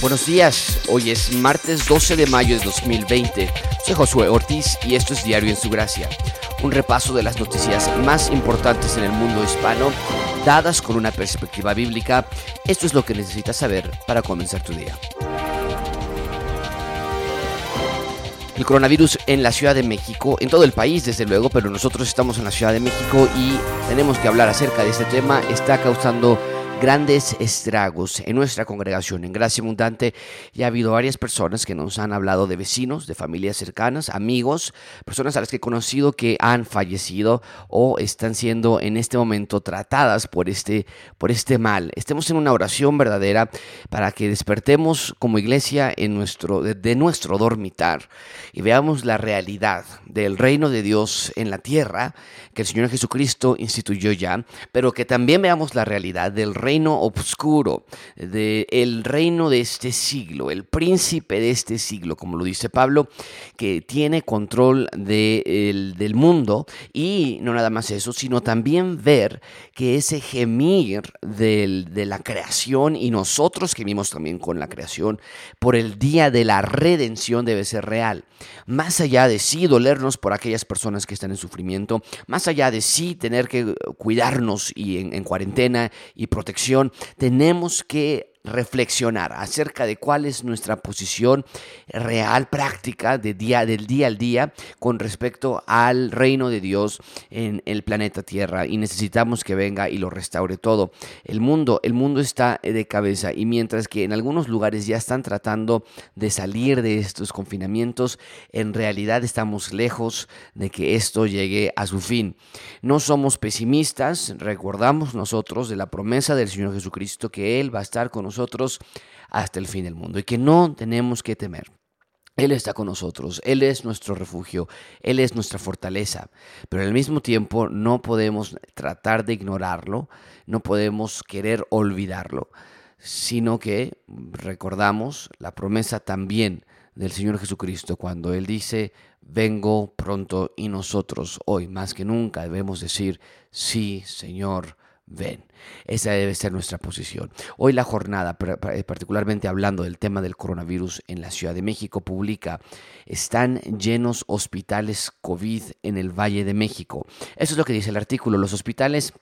Buenos días, hoy es martes 12 de mayo de 2020. Soy Josué Ortiz y esto es Diario en su Gracia, un repaso de las noticias más importantes en el mundo hispano, dadas con una perspectiva bíblica. Esto es lo que necesitas saber para comenzar tu día. El coronavirus en la Ciudad de México, en todo el país desde luego, pero nosotros estamos en la Ciudad de México y tenemos que hablar acerca de este tema, está causando grandes estragos en nuestra congregación en Gracia Abundante ya ha habido varias personas que nos han hablado de vecinos, de familias cercanas, amigos, personas a las que he conocido que han fallecido o están siendo en este momento tratadas por este, por este mal. Estemos en una oración verdadera para que despertemos como iglesia en nuestro, de nuestro dormitar y veamos la realidad del reino de Dios en la tierra que el Señor Jesucristo instituyó ya, pero que también veamos la realidad del reino oscuro, del reino de este siglo, el príncipe de este siglo, como lo dice Pablo, que tiene control de, del mundo y no nada más eso, sino también ver que ese gemir de la creación y nosotros gemimos también con la creación por el día de la redención debe ser real. Más allá de sí dolernos por aquellas personas que están en sufrimiento, más allá de sí tener que cuidarnos y en cuarentena y protección, tenemos que reflexionar acerca de cuál es nuestra posición real, práctica de día, del día al día con respecto al reino de Dios en el planeta Tierra y necesitamos que venga y lo restaure todo. El mundo, el mundo está de cabeza y mientras que en algunos lugares ya están tratando de salir de estos confinamientos, en realidad estamos lejos de que esto llegue a su fin. No somos pesimistas, recordamos nosotros de la promesa del Señor Jesucristo que Él va a estar con nosotros nosotros hasta el fin del mundo y que no tenemos que temer. Él está con nosotros, Él es nuestro refugio, Él es nuestra fortaleza, pero al mismo tiempo no podemos tratar de ignorarlo, no podemos querer olvidarlo, sino que recordamos la promesa también del Señor Jesucristo cuando Él dice, vengo pronto y nosotros hoy más que nunca debemos decir, sí, Señor, ven. Esa debe ser nuestra posición. Hoy la jornada, eh, particularmente hablando del tema del coronavirus en la Ciudad de México, publica, están llenos hospitales COVID en el Valle de México. Eso es lo que dice el artículo. Los hospitales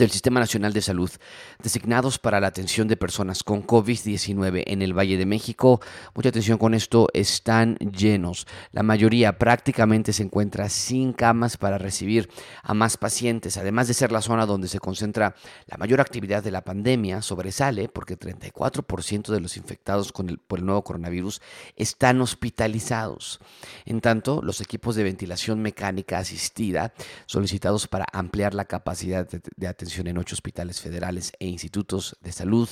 del Sistema Nacional de Salud, designados para la atención de personas con COVID-19 en el Valle de México. Mucha atención con esto, están llenos. La mayoría prácticamente se encuentra sin camas para recibir a más pacientes. Además de ser la zona donde se concentra la mayor actividad de la pandemia, sobresale porque 34% de los infectados con el, por el nuevo coronavirus están hospitalizados. En tanto, los equipos de ventilación mecánica asistida solicitados para ampliar la capacidad de, de atención en ocho hospitales federales e institutos de salud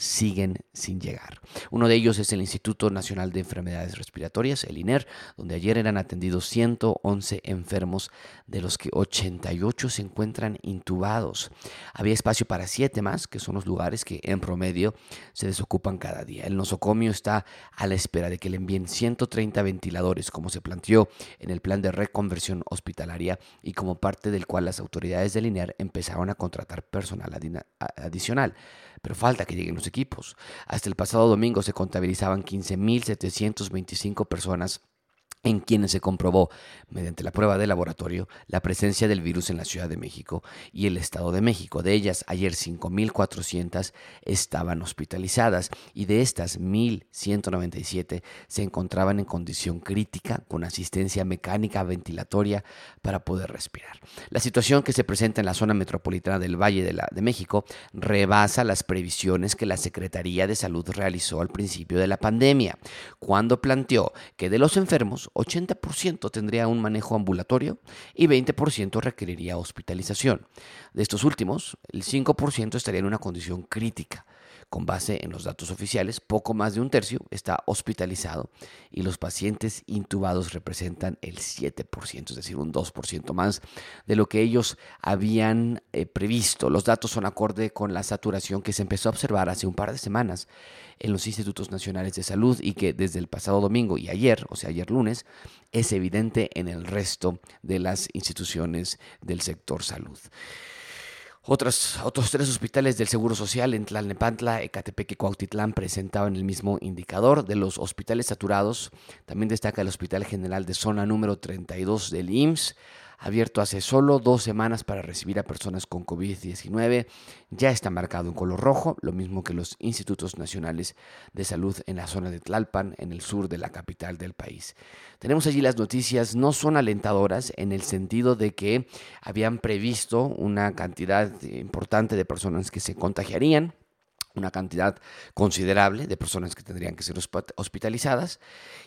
siguen sin llegar. Uno de ellos es el Instituto Nacional de Enfermedades Respiratorias, el INER, donde ayer eran atendidos 111 enfermos, de los que 88 se encuentran intubados. Había espacio para siete más, que son los lugares que en promedio se desocupan cada día. El nosocomio está a la espera de que le envíen 130 ventiladores, como se planteó en el plan de reconversión hospitalaria y como parte del cual las autoridades del INER empezaron a contratar personal adicional pero falta que lleguen los equipos. Hasta el pasado domingo se contabilizaban 15.725 personas en quienes se comprobó, mediante la prueba de laboratorio, la presencia del virus en la Ciudad de México y el Estado de México. De ellas, ayer 5.400 estaban hospitalizadas y de estas 1.197 se encontraban en condición crítica con asistencia mecánica ventilatoria para poder respirar. La situación que se presenta en la zona metropolitana del Valle de, la, México rebasa las previsiones que la Secretaría de Salud realizó al principio de la pandemia, cuando planteó que de los enfermos 80% tendría un manejo ambulatorio y 20% requeriría hospitalización. De estos últimos, el 5% estaría en una condición crítica. Con base en los datos oficiales, poco más de un tercio está hospitalizado y los pacientes intubados representan el 7%, es decir, un 2% más de lo que ellos habían eh, previsto. Los datos son acorde con la saturación que se empezó a observar hace un par de semanas en los institutos nacionales de salud y que desde el pasado domingo y ayer, o sea, ayer lunes, es evidente en el resto de las instituciones del sector salud. Otros, otros tres hospitales del Seguro Social en Tlalnepantla, Ecatepec y Cuautitlán presentaban el mismo indicador. De los hospitales saturados, también destaca el Hospital General de Zona número 32 del IMSS, abierto hace solo dos semanas para recibir a personas con COVID-19. Ya está marcado en color rojo, lo mismo que los institutos nacionales de salud en la zona de Tlalpan, en el sur de la capital del país. Tenemos allí las noticias, no son alentadoras en el sentido de que habían previsto una cantidad importante de personas que se contagiarían una cantidad considerable de personas que tendrían que ser hospitalizadas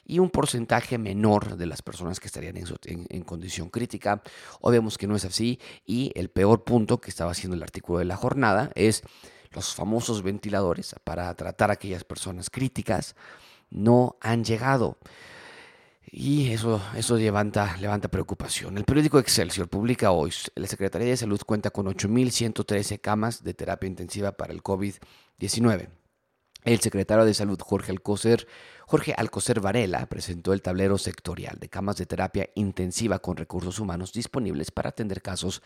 y un porcentaje menor de las personas que estarían en, condición crítica. O vemos que no es así y el peor punto que estaba haciendo el artículo de la jornada es los famosos ventiladores para tratar a aquellas personas críticas no han llegado. Y eso, eso levanta, levanta preocupación. El periódico Excelsior publica hoy, la Secretaría de Salud cuenta con 8.113 camas de terapia intensiva para el COVID-19. El secretario de Salud, Jorge Alcocer, Jorge Alcocer Varela, presentó el tablero sectorial de camas de terapia intensiva con recursos humanos disponibles para atender casos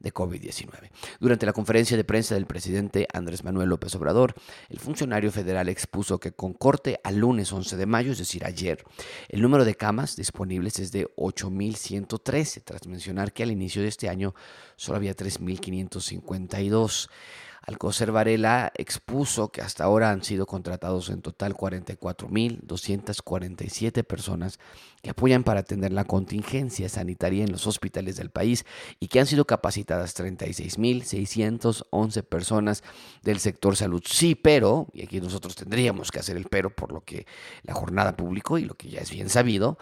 de COVID-19. Durante la conferencia de prensa del presidente Andrés Manuel López Obrador, el funcionario federal expuso que con corte al lunes 11 de mayo, es decir, ayer, el número de camas disponibles es de 8.113, tras mencionar que al inicio de este año solo había 3.552. Alcocer Varela expuso que hasta ahora han sido contratados en total 44.247 personas que apoyan para atender la contingencia sanitaria en los hospitales del país y que han sido capacitadas 36.611 personas del sector salud. Sí, pero, y aquí nosotros tendríamos que hacer el pero por lo que la jornada publicó y lo que ya es bien sabido,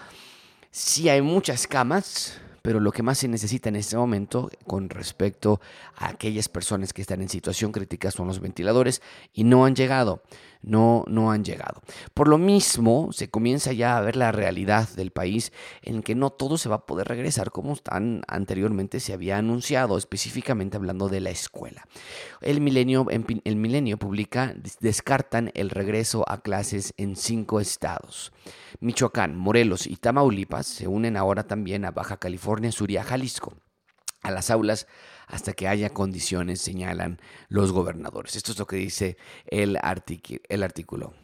sí hay muchas camas pero lo que más se necesita en este momento con respecto a aquellas personas que están en situación crítica son los ventiladores y no han llegado no, no han llegado. Por lo mismo, se comienza ya a ver la realidad del país en que no todo se va a poder regresar como tan anteriormente se había anunciado, específicamente hablando de la escuela. El milenio, el milenio publica, descartan el regreso a clases en cinco estados. Michoacán, Morelos y Tamaulipas se unen ahora también a Baja California Sur y a Jalisco a las aulas hasta que haya condiciones, señalan los gobernadores. Esto es lo que dice el, artículo.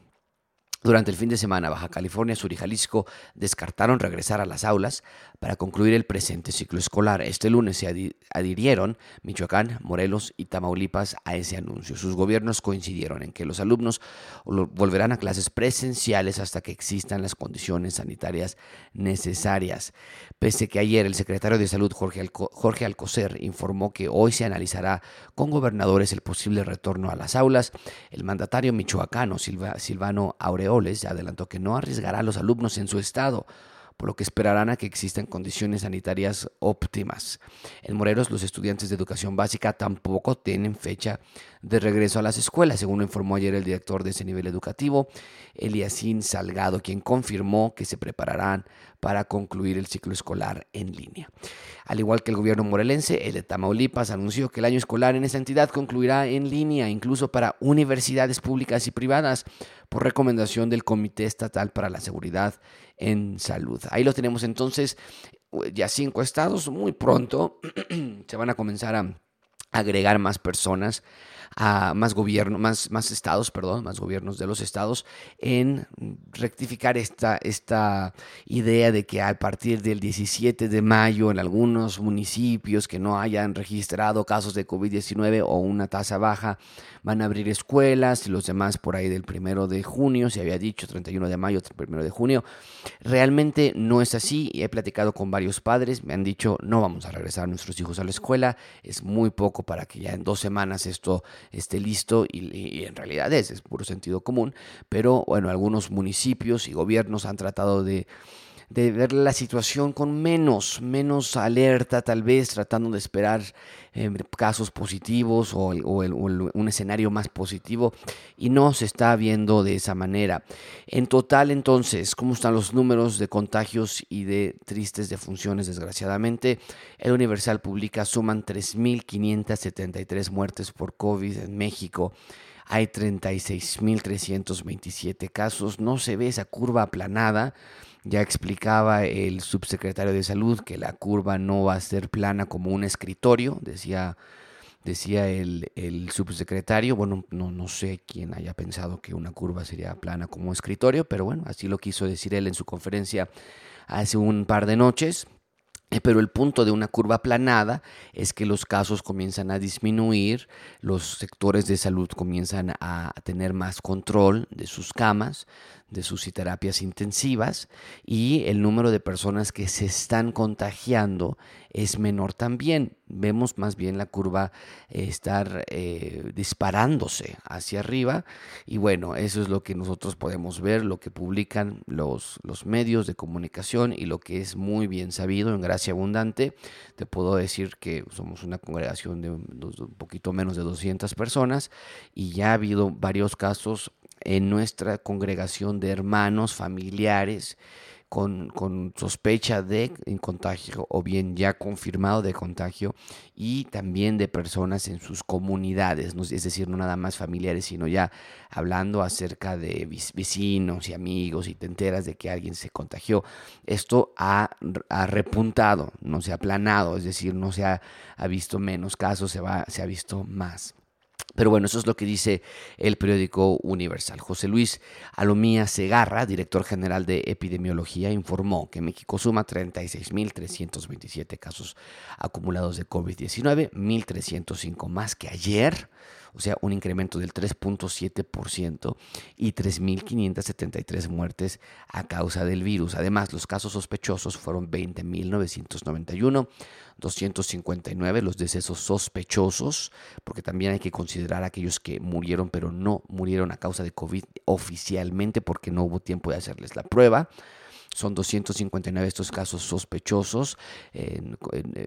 Durante el fin de semana, Baja California Sur y Jalisco descartaron regresar a las aulas para concluir el presente ciclo escolar. Este lunes se adhirieron Michoacán, Morelos y Tamaulipas a ese anuncio. Sus gobiernos coincidieron en que los alumnos volverán a clases presenciales hasta que existan las condiciones sanitarias necesarias. Pese que ayer el secretario de Salud, Jorge, Jorge Alcocer, informó que hoy se analizará con gobernadores el posible retorno a las aulas, el mandatario michoacano Silvano Aureoles adelantó que no arriesgará a los alumnos en su estado por lo que esperarán a que existan condiciones sanitarias óptimas. En Morelos, los estudiantes de educación básica tampoco tienen fecha de regreso a las escuelas, según informó ayer el director de ese nivel educativo, Eliasín Salgado, quien confirmó que se prepararán para concluir el ciclo escolar en línea. Al igual que el gobierno morelense, el de Tamaulipas anunció que el año escolar en esa entidad concluirá en línea, incluso para universidades públicas y privadas, por recomendación del Comité Estatal para la Seguridad en Salud. Ahí lo tenemos entonces, ya cinco estados, muy pronto se van a comenzar a agregar más personas a más gobierno, más, más estados, perdón, más gobiernos de los estados en rectificar esta, esta idea de que a partir del 17 de mayo en algunos municipios que no hayan registrado casos de COVID-19 o una tasa baja van a abrir escuelas y los demás por ahí del primero de junio, se había dicho 31 de mayo, primero de junio. Realmente no es así. He platicado con varios padres, me han dicho no vamos a regresar a nuestros hijos a la escuela, es muy poco para que ya en dos semanas esto esté listo y, en realidad es, es puro sentido común, pero bueno, algunos municipios y gobiernos han tratado de de ver la situación con menos, menos alerta, tal vez tratando de esperar em, casos positivos o, un escenario más positivo y no se está viendo de esa manera. En total, entonces, ¿cómo están los números de contagios y de tristes defunciones? Desgraciadamente, el Universal publica suman 3.573 muertes por COVID en México hay 36.327 casos, no se ve esa curva aplanada, ya explicaba el subsecretario de Salud que la curva no va a ser plana como un escritorio, decía decía el, subsecretario, bueno, no, no sé quién haya pensado que una curva sería plana como escritorio, pero bueno, así lo quiso decir él en su conferencia hace un par de noches. Eh, pero el punto de una curva planada es que los casos comienzan a disminuir, los sectores de salud comienzan a tener más control de sus camas, de sus terapias intensivas y el número de personas que se están contagiando es menor también. Vemos más bien la curva eh, estar eh, disparándose hacia arriba y bueno, eso es lo que nosotros podemos ver, lo que publican los, los medios de comunicación y lo que es muy bien sabido en Gracia Abundante. Te puedo decir que somos una congregación de un poquito menos de 200 personas y ya ha habido varios casos en nuestra congregación de hermanos, familiares, con, sospecha de contagio o bien ya confirmado de contagio y también de personas en sus comunidades, es decir, no nada más familiares, sino ya hablando acerca de vecinos y amigos y te enteras de que alguien se contagió. Esto ha, repuntado, no se ha aplanado, es decir, no se ha, visto menos casos, se, va, se ha visto más. Pero bueno, eso es lo que dice el periódico Universal. José Luis Alomía Segarra, director general de epidemiología, informó que México suma 36.327 casos acumulados de COVID-19, 1.305 más que ayer o sea, un incremento del 3.7% y 3.573 muertes a causa del virus. Además, los casos sospechosos fueron 20.991, 259 los decesos sospechosos, porque también hay que considerar aquellos que murieron pero no murieron a causa de COVID oficialmente porque no hubo tiempo de hacerles la pruba. Son 259 estos casos sospechosos,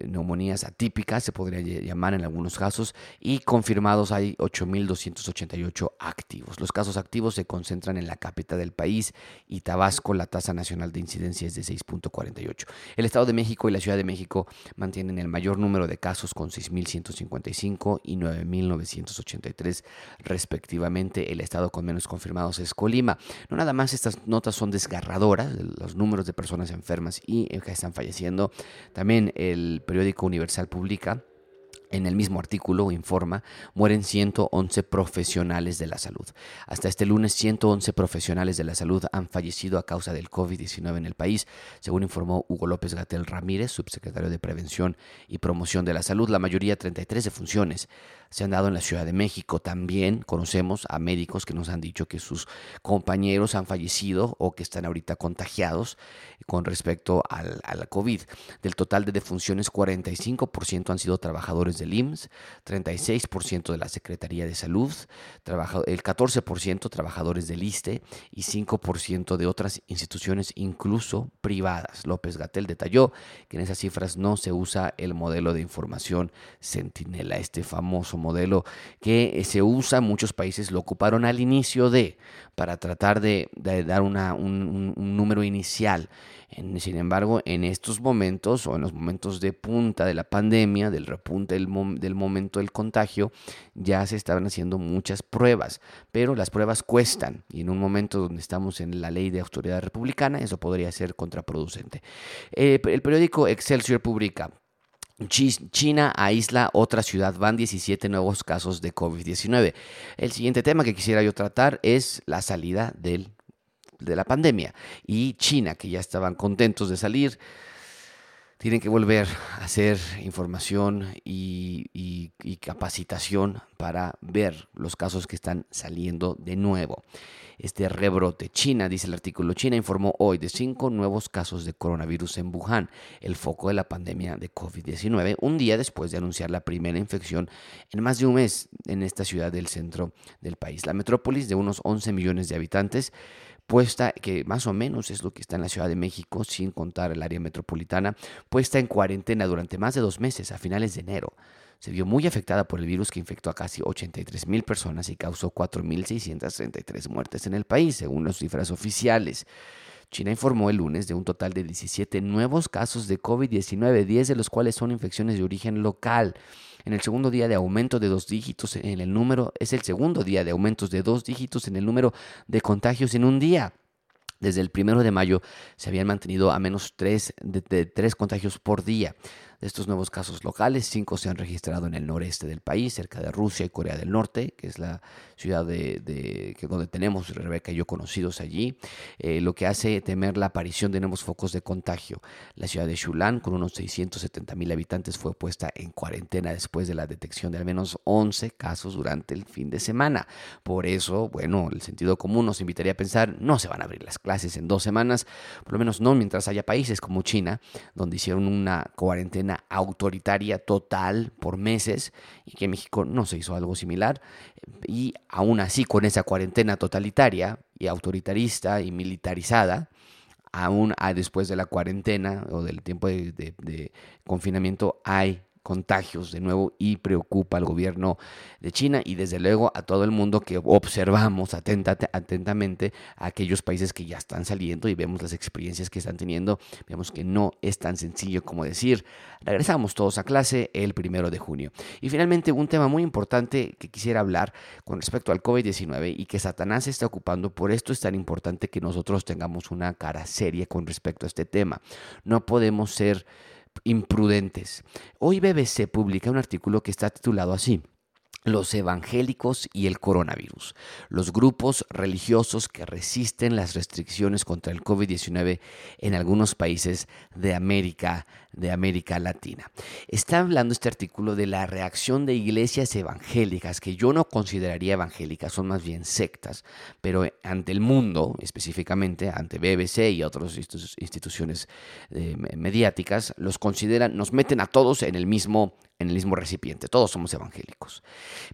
neumonías atípicas, se podría llamar en algunos casos, y confirmados hay 8.288 activos. Los casos activos se concentran en la capital del país y Tabasco, la tasa nacional de incidencia es de 6.48. El Estado de México y la Ciudad de México mantienen el mayor número de casos con 6.155 y 9.983 respectivamente. El estado con menos confirmados es Colima. No nada más estas notas son desgarradoras, los números de personas enfermas y que están falleciendo. También el periódico Universal publica en el mismo artículo informa, mueren 111 profesionales de la salud. Hasta este lunes, 111 profesionales de la salud han fallecido a causa del COVID-19 en el país, según informó Hugo López Gatel Ramírez, subsecretario de Prevención y Promoción de la Salud. La mayoría, 33 defunciones, se han dado en la Ciudad de México. También conocemos a médicos que nos han dicho que sus compañeros han fallecido o que están ahorita contagiados con respecto al, a la COVID. Del total de defunciones, 45% han sido trabajadores del IMSS, 36% de la Secretaría de Salud, el 14% trabajadores del ISTE y 5% de otras instituciones, incluso privadas. López Gatel detalló que en esas cifras no se usa el modelo de información Centinela, este famoso modelo que eh, se usa, muchos países lo ocuparon al inicio de, para tratar de, dar un, número inicial. sin embargo, en estos momentos o en los momentos de punta de la pandemia, del repunte del, del momento del contagio, ya se estaban haciendo muchas pruebas, pero las pruebas cuestan y en un momento donde estamos en la ley de autoridad republicana, eso podría ser contraproducente. Eh, el periódico Excelsior publica China aísla otra ciudad, van 17 nuevos casos de COVID-19. El siguiente tema que quisiera yo tratar es la salida de la pandemia. Y China, que ya estaban contentos de salir, tienen que volver a hacer información y capacitación para ver los casos que están saliendo de nuevo este rebrote. China, dice el artículo, China informó hoy de cinco nuevos casos de coronavirus en Wuhan, el foco de la pandemia de COVID-19, un día después de anunciar la primera infección en más de un mes en esta ciudad del centro del país. La metrópolis de unos 11 millones de habitantes puesta, que más o menos es lo que está en la Ciudad de México, sin contar el área metropolitana, puesta en cuarentena durante más de dos meses, a finales de enero se vio muy afectada por el virus que infectó a casi 83 mil personas y causó 4.633 muertes en el país, según las cifras oficiales. China informó el lunes de un total de 17 nuevos casos de COVID-19, 10 de los cuales son infecciones de origen local. En el segundo día de aumento de dos dígitos en el número, es el segundo día de aumentos de dos dígitos en el número de contagios en un día. Desde el primero de mayo se habían mantenido a menos tres, de, tres contagios por día. De estos nuevos casos locales. Cinco se han registrado en el noreste del país, cerca de Rusia y Corea del Norte, que es la ciudad de, donde tenemos Rebeca y yo conocidos allí, eh, lo que hace temer la aparición de nuevos focos de contagio. La ciudad de Shulan, con unos 670 mil habitantes, fue puesta en cuarentena después de la detección de al menos 11 casos durante el fin de semana. Por eso, bueno, el sentido común nos invitaría a pensar, no se van a abrir las clases en dos semanas, por lo menos no mientras haya países como China, donde hicieron una cuarentena autoritaria total por meses y que México no se hizo algo similar. Y aún así, con esa cuarentena totalitaria y autoritarista y militarizada, aún después de la cuarentena o del tiempo de confinamiento, hay contagios de nuevo y preocupa al gobierno de China y desde luego a todo el mundo que observamos atentamente a aquellos países que ya están saliendo y vemos las experiencias que están teniendo. Vemos que no es tan sencillo como decir, regresamos todos a clase el primero de junio. Y finalmente un tema muy importante que quisiera hablar con respecto al COVID-19 y que Satanás está ocupando, por esto es tan importante que nosotros tengamos una cara seria con respecto a este tema. No podemos ser imprudentes. Hoy BBC publica un artículo que está titulado así los evangélicos y el coronavirus, los grupos religiosos que resisten las restricciones contra el COVID-19 en algunos países de América, de América Latina. Está hablando este artículo de la reacción de iglesias evangélicas, que yo no consideraría evangélicas, son más bien sectas, pero ante el mundo, específicamente ante BBC y otras instituciones eh, mediáticas, los consideran, nos meten a todos en el mismo en el mismo recipiente. Todos somos evangélicos.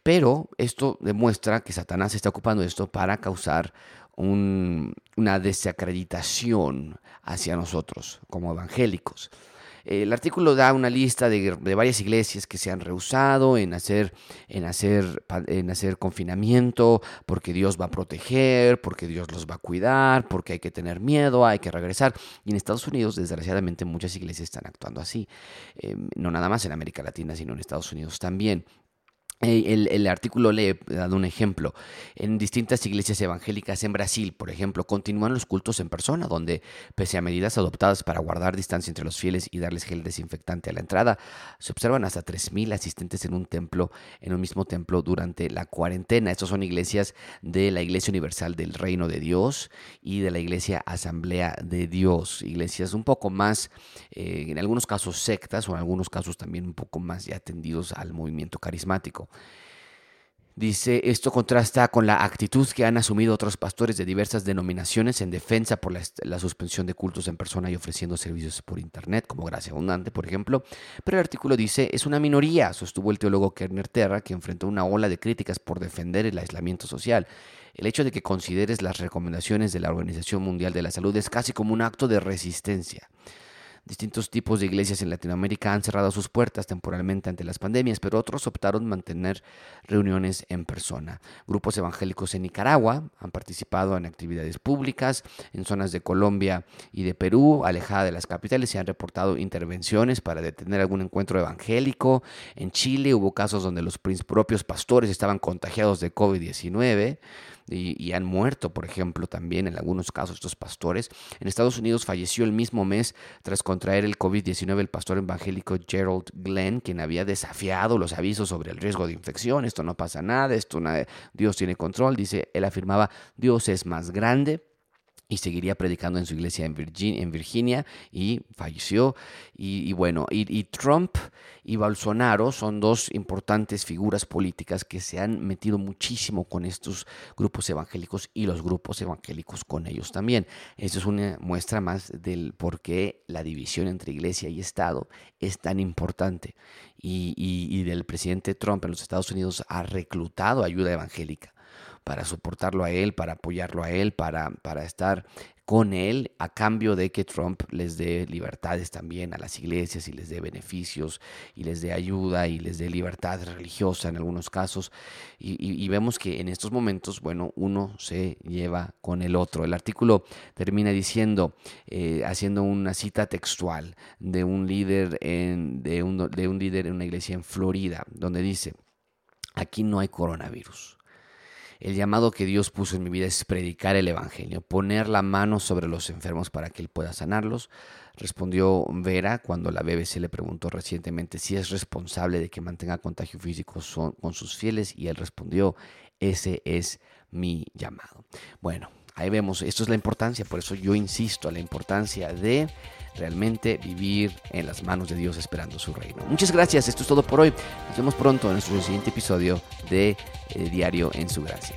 Pero esto demuestra que Satanás está ocupando esto para causar una desacreditación hacia nosotros como evangélicos. El artículo da una lista de, varias iglesias que se han rehusado en hacer, en, hacer, en hacer confinamiento, porque Dios va a proteger, porque Dios los va a cuidar, porque hay que tener miedo, hay que regresar. Y en Estados Unidos, desgraciadamente, muchas iglesias están actuando así. Em, no nada más en América Latina, sino en Estados Unidos también. El, el, artículo le he dado un ejemplo. En distintas iglesias evangélicas en Brasil, por ejemplo, continúan los cultos en persona, donde, pese a medidas adoptadas para guardar distancia entre los fieles y darles gel desinfectante a la entrada, se observan hasta 3.000 asistentes en un templo, en un mismo templo durante la cuarentena. Estas son iglesias de la Iglesia Universal del Reino de Dios y de la Iglesia Asamblea de Dios. Iglesias un poco más, eh, en algunos casos sectas o en algunos casos también un poco más ya atendidos al movimiento carismático. Dice, esto contrasta con la actitud que han asumido otros pastores de diversas denominaciones en defensa por la, suspensión de cultos en persona y ofreciendo servicios por Internet, como Gracia Abundante, por ejemplo. Pero el artículo dice, es una minoría, sostuvo el teólogo Kerner Terra, que enfrentó una ola de críticas por defender el aislamiento social. El hecho de que consideres las recomendaciones de la Organización Mundial de la Salud es casi como un acto de resistencia. Distintos tipos de iglesias en Latinoamérica han cerrado sus puertas temporalmente ante las pandemias, pero otros optaron mantener reuniones en persona. Grupos evangélicos en Nicaragua han participado en actividades públicas en zonas de Colombia y de Perú, alejada de las capitales, y han reportado intervenciones para detener algún encuentro evangélico. En Chile hubo casos donde los propios pastores estaban contagiados de COVID-19 y, han muerto, por ejemplo, también en algunos casos estos pastores. En Estados Unidos falleció el mismo mes tras contraer el COVID-19 el pastor evangélico Gerald Glenn, quien había desafiado los avisos sobre el riesgo de infección. Esto no pasa nada, esto Dios tiene control. Dice, él afirmaba, Dios es más grande y seguiría predicando en su iglesia en Virginia, en Virginia y falleció. Y, bueno, y, Trump y Bolsonaro son dos importantes figuras políticas que se han metido muchísimo con estos grupos evangélicos y los grupos evangélicos con ellos también. Eso es una muestra más del por qué la división entre iglesia y Estado es tan importante. Y, y del presidente Trump en los Estados Unidos ha reclutado ayuda evangélica para soportarlo a él, para apoyarlo a él, para, para estar con él a cambio de que Trump les dé libertades también a las iglesias y les dé beneficios y les dé ayuda y les dé libertad religiosa en algunos casos. Y, vemos que en estos momentos, bueno, uno se lleva con el otro. El artículo termina diciendo, eh, haciendo una cita textual de un líder en, de un, de un líder en una iglesia en Florida, donde dice, aquí no hay coronavirus El llamado que Dios puso en mi vida es predicar el Evangelio, poner la mano sobre los enfermos para que Él pueda sanarlos. Respondió Vera cuando la BBC le preguntó recientemente si es responsable de que mantenga contagio físico con sus fieles y Él respondió, ese es mi llamado. Bueno, ahí vemos, esto es la importancia, por eso yo insisto a la importancia de realmente vivir en las manos de Dios esperando su reino. Muchas gracias, esto es todo por hoy. Nos vemos pronto en nuestro siguiente episodio de eh, Diario en su Gracia.